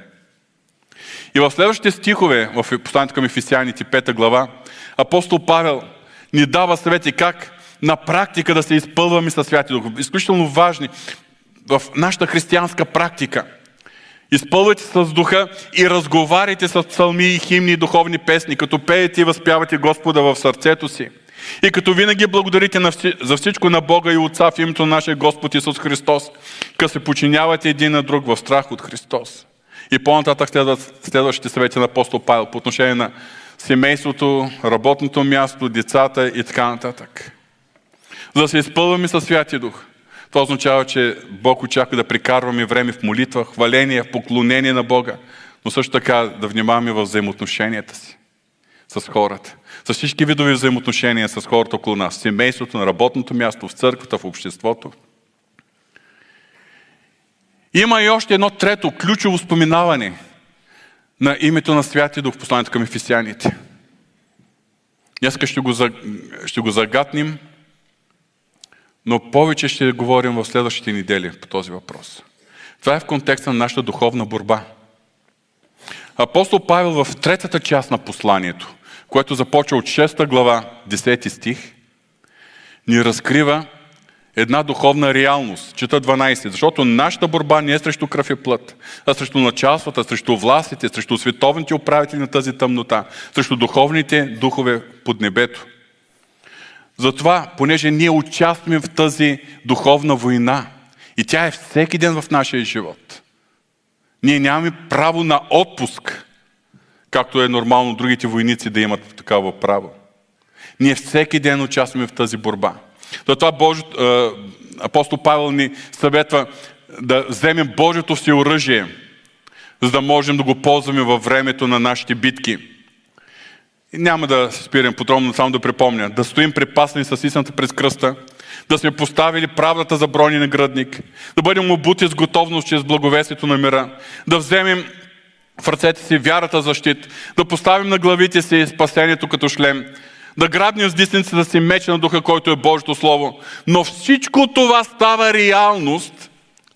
И в следващите стихове, в посланието към Ефисяните, 5 глава, апостол Павел ни дава съвети как на практика да се изпълваме със Святия Дух. Изключително важни в нашата християнска практика – Изпълвайте се с духа и разговаряйте с псалми и химни и духовни песни, като пеете и възпявате Господа в сърцето си. И като винаги благодарите за всичко на Бога и Отца в името на нашия Господ Исус Христос, като се починявате един на друг в страх от Христос. И по-нататък следват следващите съвети на апостол Павел по отношение на семейството, работното място, децата и така нататък. За да се изпълваме със Святия Дух. Това означава, че Бог очаква да прикарваме време в молитва, хваление, в поклонение на Бога, но също така да внимаваме в взаимоотношенията си с хората. С всички видови взаимоотношения с хората около нас. Семейството, на работното място, в църквата, в обществото. Има и още едно трето ключово споменаване на името на Святия Дух в посланието към ефисяните. Днес ще го, ще го загатним но повече ще говорим в следващите недели по този въпрос. Това е в контекста на нашата духовна борба. Апостол Павел в третата част на посланието, което започва от 6 глава, 10 стих, ни разкрива една духовна реалност. Чета 12. Защото нашата борба не е срещу кръв и плът, а срещу началствата, срещу властите, срещу световните управители на тази тъмнота, срещу духовните духове под небето. Затова, понеже ние участваме в тази духовна война и тя е всеки ден в нашия живот, ние нямаме право на отпуск, както е нормално другите войници да имат такава право. Ние всеки ден участваме в тази борба. Затова Божи, апостол Павел ни съветва да вземем Божието си оръжие, за да можем да го ползваме във времето на нашите битки. Няма да се спирам подробно, само да припомня. Да стоим припасни с истината през кръста, да сме поставили правдата за брони на градник, да бъдем обути с готовност чрез благовестието на мира, да вземем в ръцете си вярата за щит, да поставим на главите си спасението като шлем, да грабнем с дисницата си меч на духа, който е Божието Слово. Но всичко това става реалност,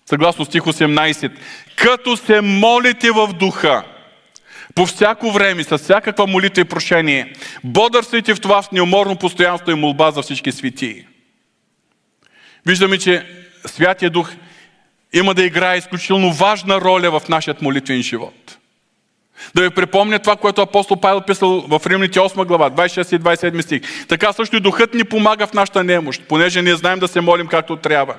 съгласно стих 18, като се молите в духа, по всяко време, с всякаква молитва и прошение, бодърствайте в това с неуморно постоянство и молба за всички светии. Виждаме, че Святия Дух има да играе изключително важна роля в нашия молитвен живот. Да ви припомня това, което апостол Павел писал в Римните 8 глава, 26 и 27 стих. Така също и Духът ни помага в нашата немощ, понеже ние знаем да се молим както трябва.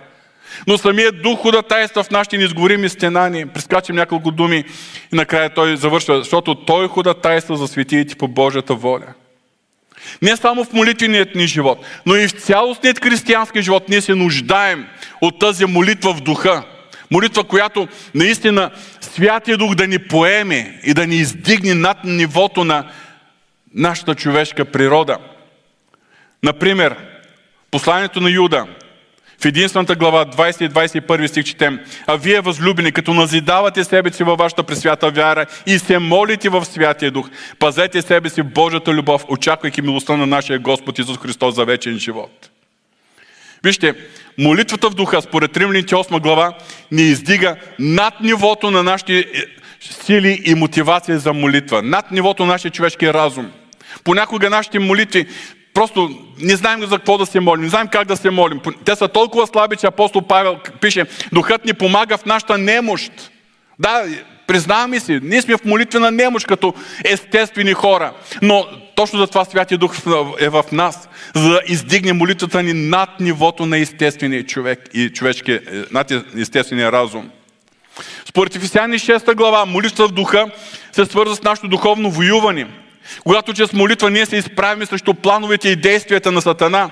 Но самият дух ходатайства в нашите неизговорими стенани. Прескачам няколко думи и накрая той завършва, защото той ходатайства за светиите по Божията воля. Не само в молитвеният ни живот, но и в цялостният християнски живот ние се нуждаем от тази молитва в духа. Молитва, която наистина Святия Дух да ни поеме и да ни издигне над нивото на нашата човешка природа. Например, посланието на Юда, в единствената глава, 20 и 21 стих четем. А вие, възлюбени, като назидавате себе си във вашата пресвята вяра и се молите в Святия Дух, пазете себе си в Божията любов, очаквайки милостта на нашия Господ Исус Христос за вечен живот. Вижте, молитвата в духа, според Римляните 8 глава, ни издига над нивото на нашите е, сили и мотивация за молитва, над нивото на нашия човешки разум. Понякога нашите молитви Просто не знаем за какво да се молим, не знаем как да се молим. Те са толкова слаби, че апостол Павел пише, Духът ни помага в нашата немощ. Да, признаваме си, ние сме в молитвена немощ като естествени хора. Но точно за това Святия Дух е в нас, за да издигне молитвата ни над нивото на естествения човек и човешки, над естествения разум. Според Ефесяни 6 глава, молитвата в духа се свързва с нашето духовно воюване – когато чрез молитва ние се изправим срещу плановете и действията на Сатана,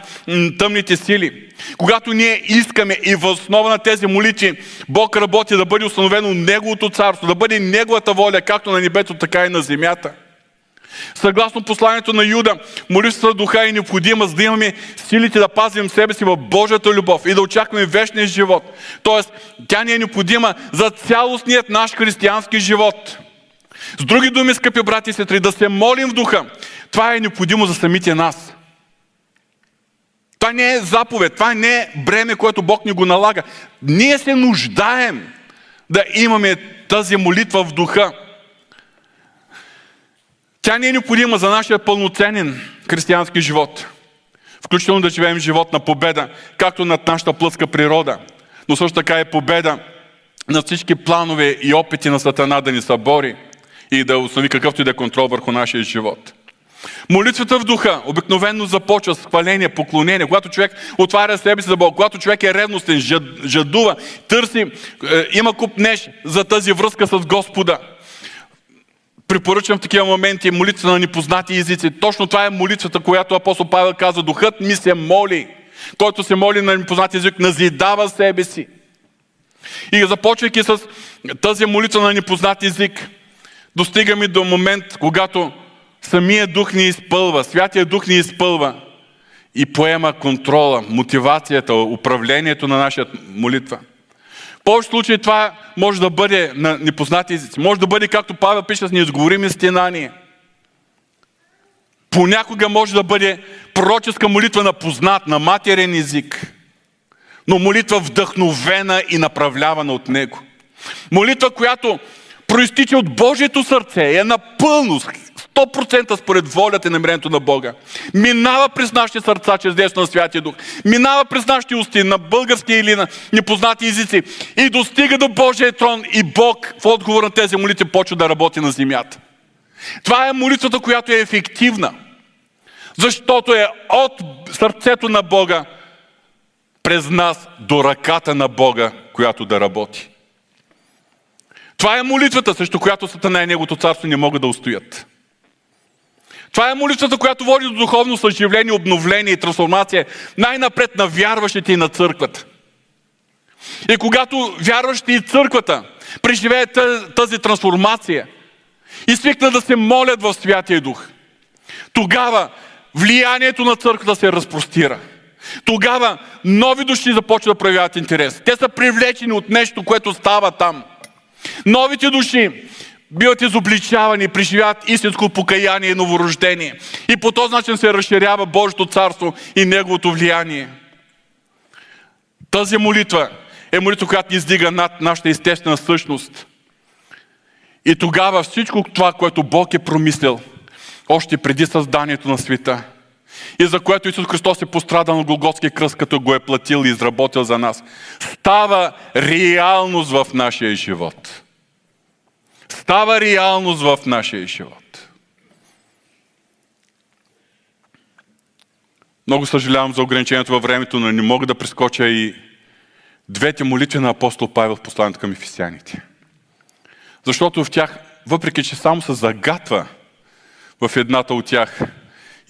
тъмните сили. Когато ние искаме и в основа на тези молитви Бог работи да бъде установено Неговото царство, да бъде Неговата воля, както на небето, така и на земята. Съгласно посланието на Юда, молитвата духа е необходима, за да имаме силите да пазим себе си в Божията любов и да очакваме вечния живот. Тоест, тя ни е необходима за цялостният наш християнски живот – с други думи, скъпи брати и сестри, да се молим в духа. Това е необходимо за самите нас. Това не е заповед, това не е бреме, което Бог ни го налага. Ние се нуждаем да имаме тази молитва в духа. Тя не е необходима за нашия пълноценен християнски живот. Включително да живеем живот на победа, както над нашата плътска природа, но също така е победа на всички планове и опити на Сатана да ни събори и да установи какъвто и да е контрол върху нашия живот. Молитвата в духа обикновено започва с хваление, поклонение. Когато човек отваря себе си за Бог, когато човек е ревностен, жад, жадува, търси, е, има купнеж за тази връзка с Господа. Препоръчвам в такива моменти молитва на непознати езици. Точно това е молитвата, която апостол Павел каза. Духът ми се моли. Който се моли на непознати език, назидава себе си. И започвайки с тази молитва на непознат език, достигаме до момент, когато самия дух ни изпълва, Святия дух ни изпълва и поема контрола, мотивацията, управлението на нашата молитва. В повече случаи това може да бъде на непознати езици. Може да бъде, както Павел пише, с неизговорими стенания. Понякога може да бъде пророческа молитва на познат, на матерен език. Но молитва вдъхновена и направлявана от Него. Молитва, която проистича от Божието сърце, е напълно, 100% според волята и намерението на Бога. Минава през нашите сърца, чрез действието на Святия Дух. Минава през нашите усти, на български или на непознати езици. И достига до Божия трон и Бог в отговор на тези молитви почва да работи на земята. Това е молитвата, която е ефективна. Защото е от сърцето на Бога през нас до ръката на Бога, която да работи. Това е молитвата, срещу която Сатана и Неговото царство не могат да устоят. Това е молитвата, която води до духовно съживление, обновление и трансформация най-напред на вярващите и на църквата. И когато вярващите и църквата преживеят тази трансформация и свикнат да се молят в Святия Дух, тогава влиянието на църквата се разпростира. Тогава нови души започват да проявяват интерес. Те са привлечени от нещо, което става там. Новите души биват изобличавани, преживяват истинско покаяние и новорождение. И по този начин се разширява Божието царство и Неговото влияние. Тази молитва е молитва, която ни издига над нашата естествена същност. И тогава всичко това, което Бог е промислил, още преди създанието на света, и за което Исус Христос е пострадал на Голготския кръст, като го е платил и изработил за нас, става реалност в нашия живот. Става реалност в нашия живот. Много съжалявам за ограничението във времето, но не мога да прескоча и двете молитви на апостол Павел в посланието към ефесяните. Защото в тях, въпреки че само се загатва в едната от тях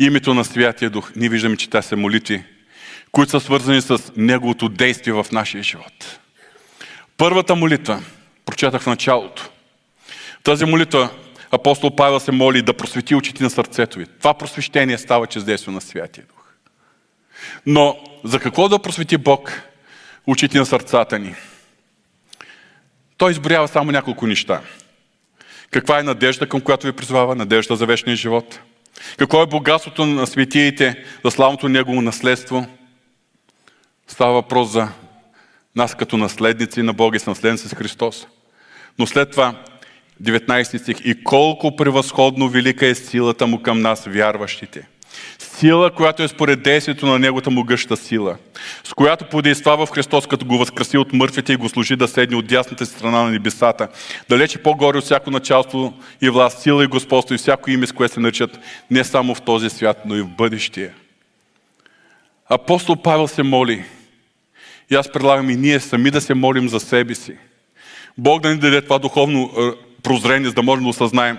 името на Святия Дух, ние виждаме, че те са молитви, които са свързани с Неговото действие в нашия живот. Първата молитва, прочетах в началото. Тази молитва апостол Павел се моли да просвети очите на сърцето ви. Това просвещение става чрез действие на Святия Дух. Но за какво да просвети Бог очите на сърцата ни? Той изборява само няколко неща. Каква е надежда, към която ви призвава? Надежда за вечния живот. Какво е богатството на светиите за славното Негово наследство? Става въпрос за нас като наследници на Бога и с наследници с Христос. Но след това 19 стих. И колко превъзходно велика е силата му към нас, вярващите. Сила, която е според действието на Неговата могъща сила, с която подейства в Христос, като го възкраси от мъртвите и го служи да седне от дясната страна на небесата, далече по-горе от всяко началство и власт, сила и господство и всяко име, с което се наричат не само в този свят, но и в бъдещия. Апостол Павел се моли. И аз предлагам и ние сами да се молим за себе си. Бог да ни даде това духовно прозрение, за да можем да осъзнаем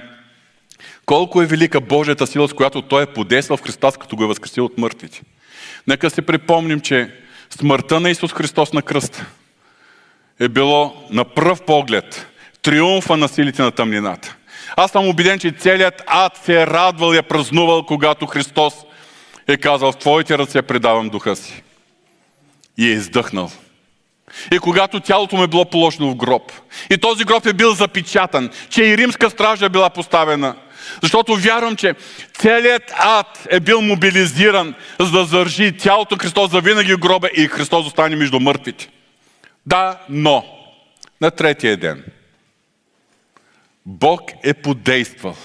колко е велика Божията сила, с която Той е подействал в Христос, като го е възкресил от мъртвите. Нека си припомним, че смъртта на Исус Христос на кръст е било на пръв поглед триумфа на силите на тъмнината. Аз съм убеден, че целият ад се е радвал и е празнувал, когато Христос е казал, в Твоите ръце предавам духа си. И е издъхнал. И когато тялото му е било положено в гроб. И този гроб е бил запечатан, че и римска стража е била поставена. Защото вярвам, че целият ад е бил мобилизиран, за да държи тялото Христос за винаги в гроба и Христос остане между мъртвите. Да, но на третия ден Бог е подействал.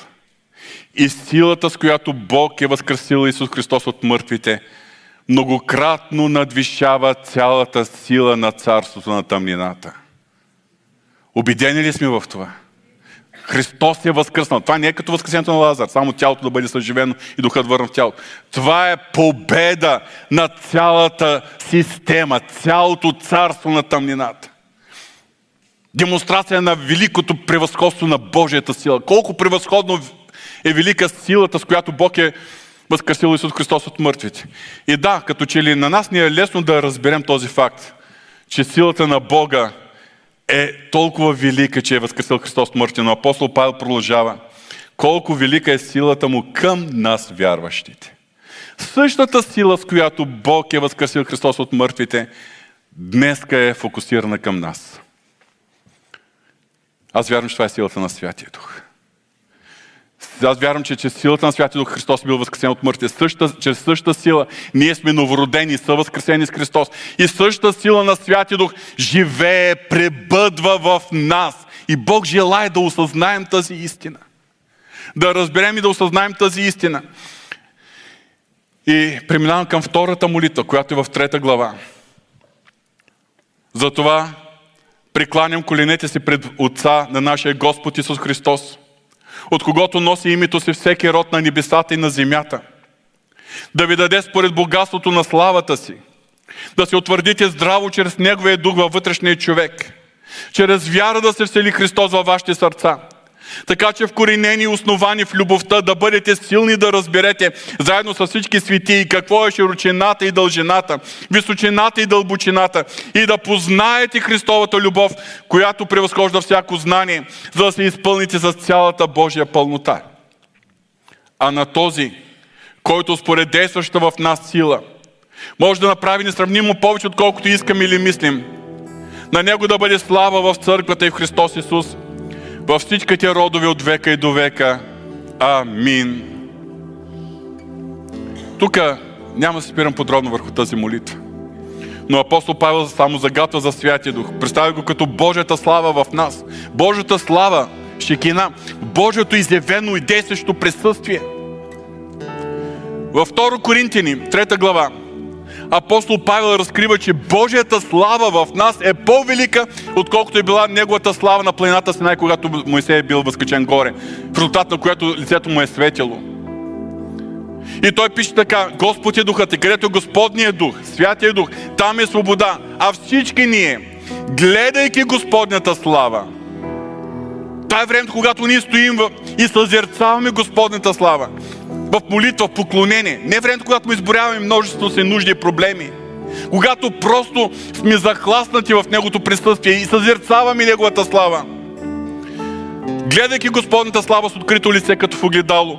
И силата, с която Бог е възкресил Исус Христос от мъртвите – многократно надвишава цялата сила на царството на тъмнината. Обидени ли сме в това? Христос е възкръснал. Това не е като възкресението на Лазар, само тялото да бъде съживено и духът върна в тялото. Това е победа на цялата система, цялото царство на тъмнината. Демонстрация на великото превъзходство на Божията сила. Колко превъзходно е велика силата, с която Бог е възкресил Исус Христос от мъртвите. И да, като че ли на нас ни е лесно да разберем този факт, че силата на Бога е толкова велика, че е възкресил Христос от мъртвите. Но апостол Павел продължава. Колко велика е силата му към нас, вярващите. Същата сила, с която Бог е възкресил Христос от мъртвите, днеска е фокусирана към нас. Аз вярвам, че това е силата на Святия Дух. Аз вярвам, че чрез силата на Святия Дух Христос е бил възкресен от мъртвите. Същата, чрез същата сила ние сме новородени, са възкресени с Христос. И същата сила на Святия Дух живее, пребъдва в нас. И Бог желая да осъзнаем тази истина. Да разберем и да осъзнаем тази истина. И преминавам към втората молитва, която е в трета глава. Затова прикланям коленете си пред Отца на нашия Господ Исус Христос от когото носи името си всеки род на небесата и на земята. Да ви даде според богатството на славата си. Да се утвърдите здраво чрез Неговия дух във вътрешния човек. Чрез вяра да се всели Христос във вашите сърца. Така че вкоренени и основани в любовта да бъдете силни да разберете заедно с всички свети какво е широчината и дължината, височината и дълбочината и да познаете Христовата любов, която превъзхожда всяко знание, за да се изпълните с цялата Божия пълнота. А на този, който според действаща в нас сила, може да направи несравнимо повече, отколкото искаме или мислим. На Него да бъде слава в църквата и в Христос Исус – във всичките родове от века и до века. Амин. Тук няма да се спирам подробно върху тази молитва. Но апостол Павел само загатва за Святия Дух. Представя го като Божията слава в нас. Божията слава, шекина, Божието изявено и действащо присъствие. Във 2 Коринтини, 3 глава, апостол Павел разкрива, че Божията слава в нас е по-велика, отколкото е била неговата слава на планината Синай, когато Моисей е бил възкачен горе, в резултат на което лицето му е светело. И той пише така, Господ е духът, и където Господният дух, Святия дух, там е свобода, а всички ние, гледайки Господнята слава, това е времето, когато ние стоим и съзерцаваме Господната слава в молитва, в поклонение. Не времето, когато му изборяваме множество си нужди и проблеми. Когато просто сме захласнати в Негото присъствие и съзерцаваме Неговата слава. Гледайки Господната слава с открито лице като в огледало,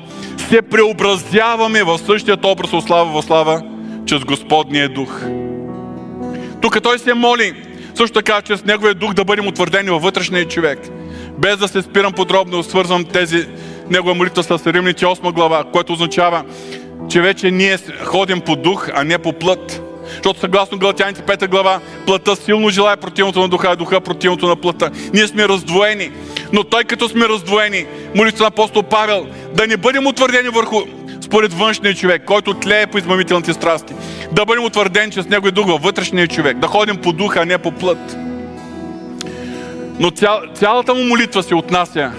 се преобразяваме в същият образ от слава в слава, чрез Господния дух. Тук той се моли, също така, чрез Неговия дух да бъдем утвърдени във вътрешния човек. Без да се спирам подробно, свързвам тези негова молитва с Римните 8 глава, което означава, че вече ние ходим по дух, а не по плът. Защото съгласно Галатяните 5 глава, плътта силно желая противното на духа, а духа противното на плътта. Ние сме раздвоени. Но той като сме раздвоени, молитва на апостол Павел, да не бъдем утвърдени върху според външния човек, който тлее по измамителните страсти. Да бъдем утвърдени чрез него и дух във вътрешния човек. Да ходим по духа, а не по плът. Но цял, цялата му молитва се отнася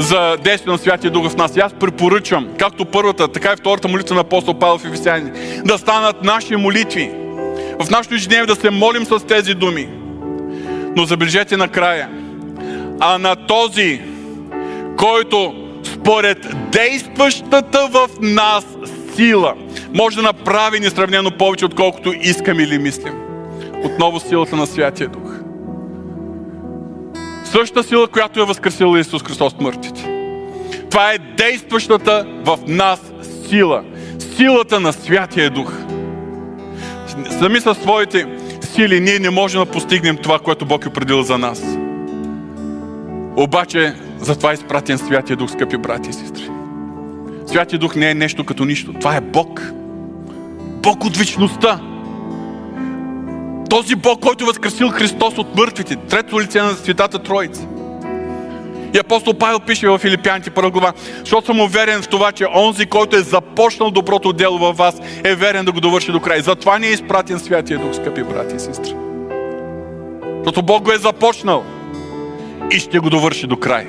за действие на Святия Дух в нас. И аз препоръчвам, както първата, така и втората молитва на апостол Павел в Ефесяни, да станат наши молитви. В нашото ежедневие да се молим с тези думи. Но забележете накрая. А на този, който според действащата в нас сила може да направи несравнено повече, отколкото искаме или мислим. Отново силата на Святия Дух. Същата сила, която е възкресила Исус Христос мъртвите. Това е действащата в нас сила. Силата на Святия Дух. Сами със своите сили ние не можем да постигнем това, което Бог е определил за нас. Обаче, затова е изпратен Святия Дух, скъпи брати и сестри. Святия Дух не е нещо като нищо. Това е Бог. Бог от вечността. Този Бог, който е възкресил Христос от мъртвите. Трето лице на Светата Троица. И апостол Павел пише в Филипяните първа глава, защото съм уверен в това, че онзи, който е започнал доброто дело във вас, е верен да го довърши до край. Затова не е изпратен Святия Дух, скъпи брати и сестри. Защото Бог го е започнал и ще го довърши до край.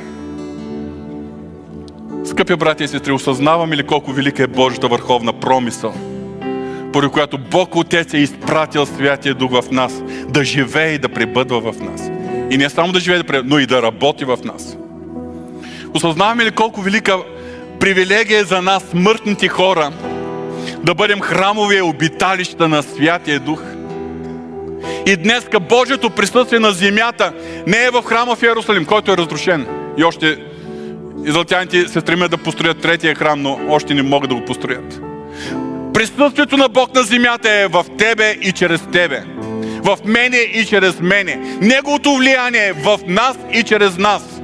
Скъпи брати и сестри, осъзнаваме ли колко велика е Божията върховна промисъл? Поради която Бог Отец е изпратил Святия Дух в нас, да живее и да пребъдва в нас. И не само да живее, но и да работи в нас. Осъзнаваме ли колко велика привилегия е за нас, смъртните хора, да бъдем храмови обиталища на Святия Дух? И днес Божието присъствие на земята не е в храма в Иерусалим, който е разрушен. И още израелтяните се стремят да построят третия храм, но още не могат да го построят. Присъствието на Бог на земята е в тебе и чрез тебе. В мене и чрез мене. Неговото влияние е в нас и чрез нас.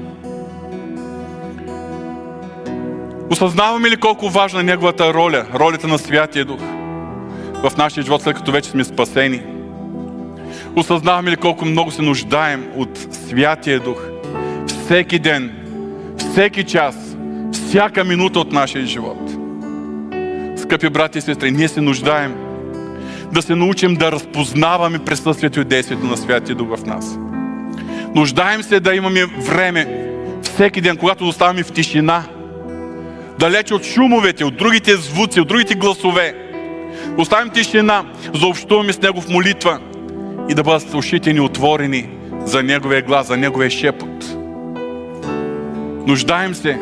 Осъзнаваме ли колко важна е Неговата роля, ролята на Святия Дух в нашия живот, след като вече сме спасени? Осъзнаваме ли колко много се нуждаем от Святия Дух всеки ден, всеки час, всяка минута от нашия живот? Скъпи брати и сестри, ние се нуждаем да се научим да разпознаваме присъствието и действието на Святия Дух в нас. Нуждаем се да имаме време всеки ден, когато оставаме в тишина, далеч от шумовете, от другите звуци, от другите гласове. Оставим тишина, за да общуваме с Него в молитва и да бъдат ушите ни отворени за Неговия глас, за Неговия шепот. Нуждаем се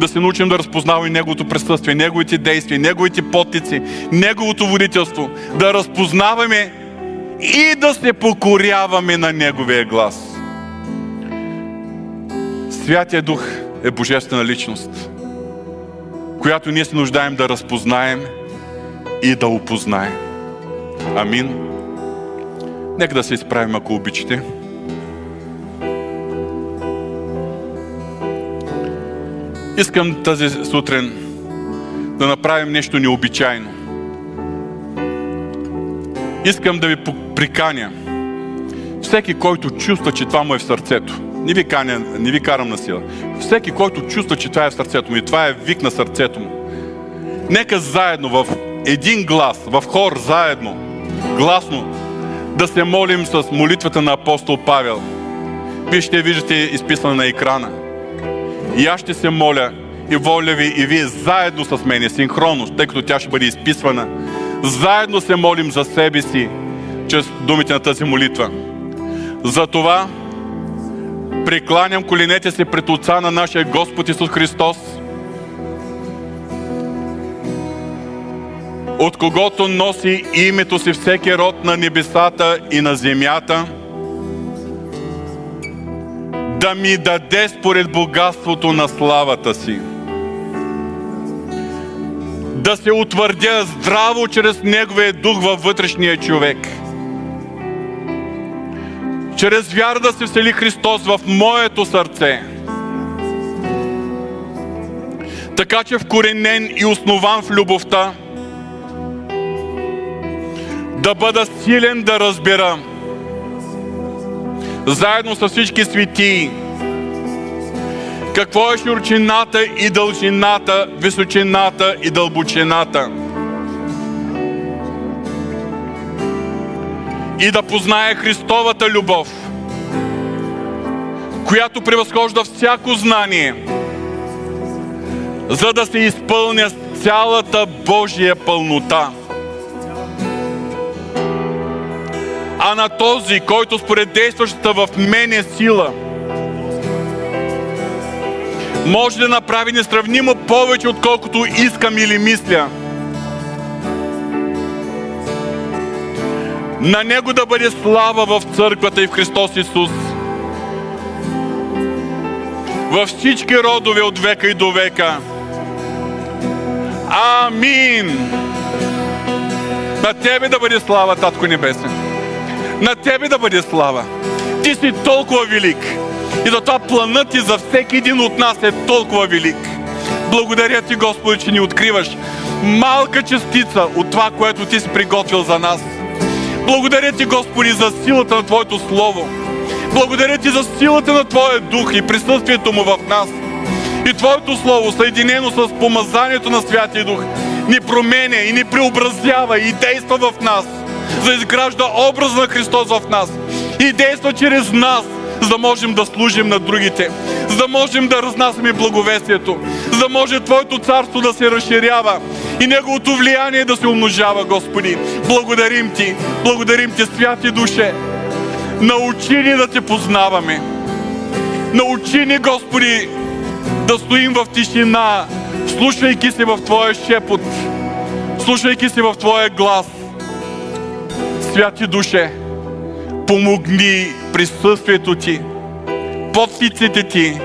да се научим да разпознаваме Неговото присъствие, Неговите действия, Неговите потици, Неговото водителство, да разпознаваме и да се покоряваме на Неговия глас. Святия Дух е божествена личност, която ние се нуждаем да разпознаем и да опознаем. Амин. Нека да се изправим, ако обичате. Искам тази сутрин да направим нещо необичайно. Искам да ви приканя. Всеки, който чувства, че това му е в сърцето. Не ви, каня, не ви карам на сила. Всеки, който чувства, че това е в сърцето му и това е вик на сърцето му. Нека заедно в един глас, в хор заедно, гласно, да се молим с молитвата на апостол Павел. Вие ще виждате изписана на екрана. И аз ще се моля и воля ви и вие заедно с мене, синхронно, тъй като тя ще бъде изписвана, заедно се молим за себе си, чрез думите на тази молитва. Затова прекланям коленете си пред Отца на нашия Господ Исус Христос, от когото носи името си всеки род на небесата и на земята – да ми даде според богатството на славата си. Да се утвърдя здраво чрез Неговия дух във вътрешния човек. Чрез вяра да се всели Христос в моето сърце. Така че вкоренен и основан в любовта, да бъда силен да разбера – заедно с всички светии. Какво е широчината и дължината, височината и дълбочината? И да познае Христовата любов, която превъзхожда всяко знание, за да се изпълня цялата Божия пълнота. А на този, който според действащата в мене сила може да направи несравнимо повече, отколкото искам или мисля. На Него да бъде слава в църквата и в Христос Исус. Във всички родове от века и до века. Амин! На Тебе да бъде слава, Татко Небесен. На Тебе да бъде слава. Ти си толкова велик. И затова планът ти за всеки един от нас е толкова велик. Благодаря ти, Господи, че ни откриваш малка частица от това, което ти си приготвил за нас. Благодаря ти, Господи, за силата на Твоето Слово. Благодаря ти за силата на Твоя дух и присъствието му в нас. И Твоето Слово, съединено с помазанието на Святия Дух, ни променя и ни преобразява и действа в нас – за да изгражда образ на Христос в нас и действа чрез нас, за да можем да служим на другите, за да можем да разнасяме благовестието, за да може Твоето царство да се разширява и Неговото влияние да се умножава, Господи. Благодарим Ти, благодарим Ти, святи душе. Научи ни да Те познаваме. Научи ни, Господи, да стоим в тишина, слушайки се в Твоя шепот, слушайки се в Твоя глас – Святи Душе, помогни присъствието Ти, подпиците Ти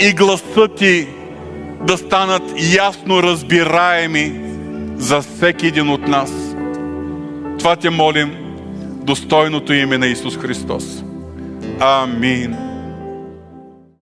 и гласа Ти да станат ясно разбираеми за всеки един от нас. Това те молим, достойното име на Исус Христос. Амин.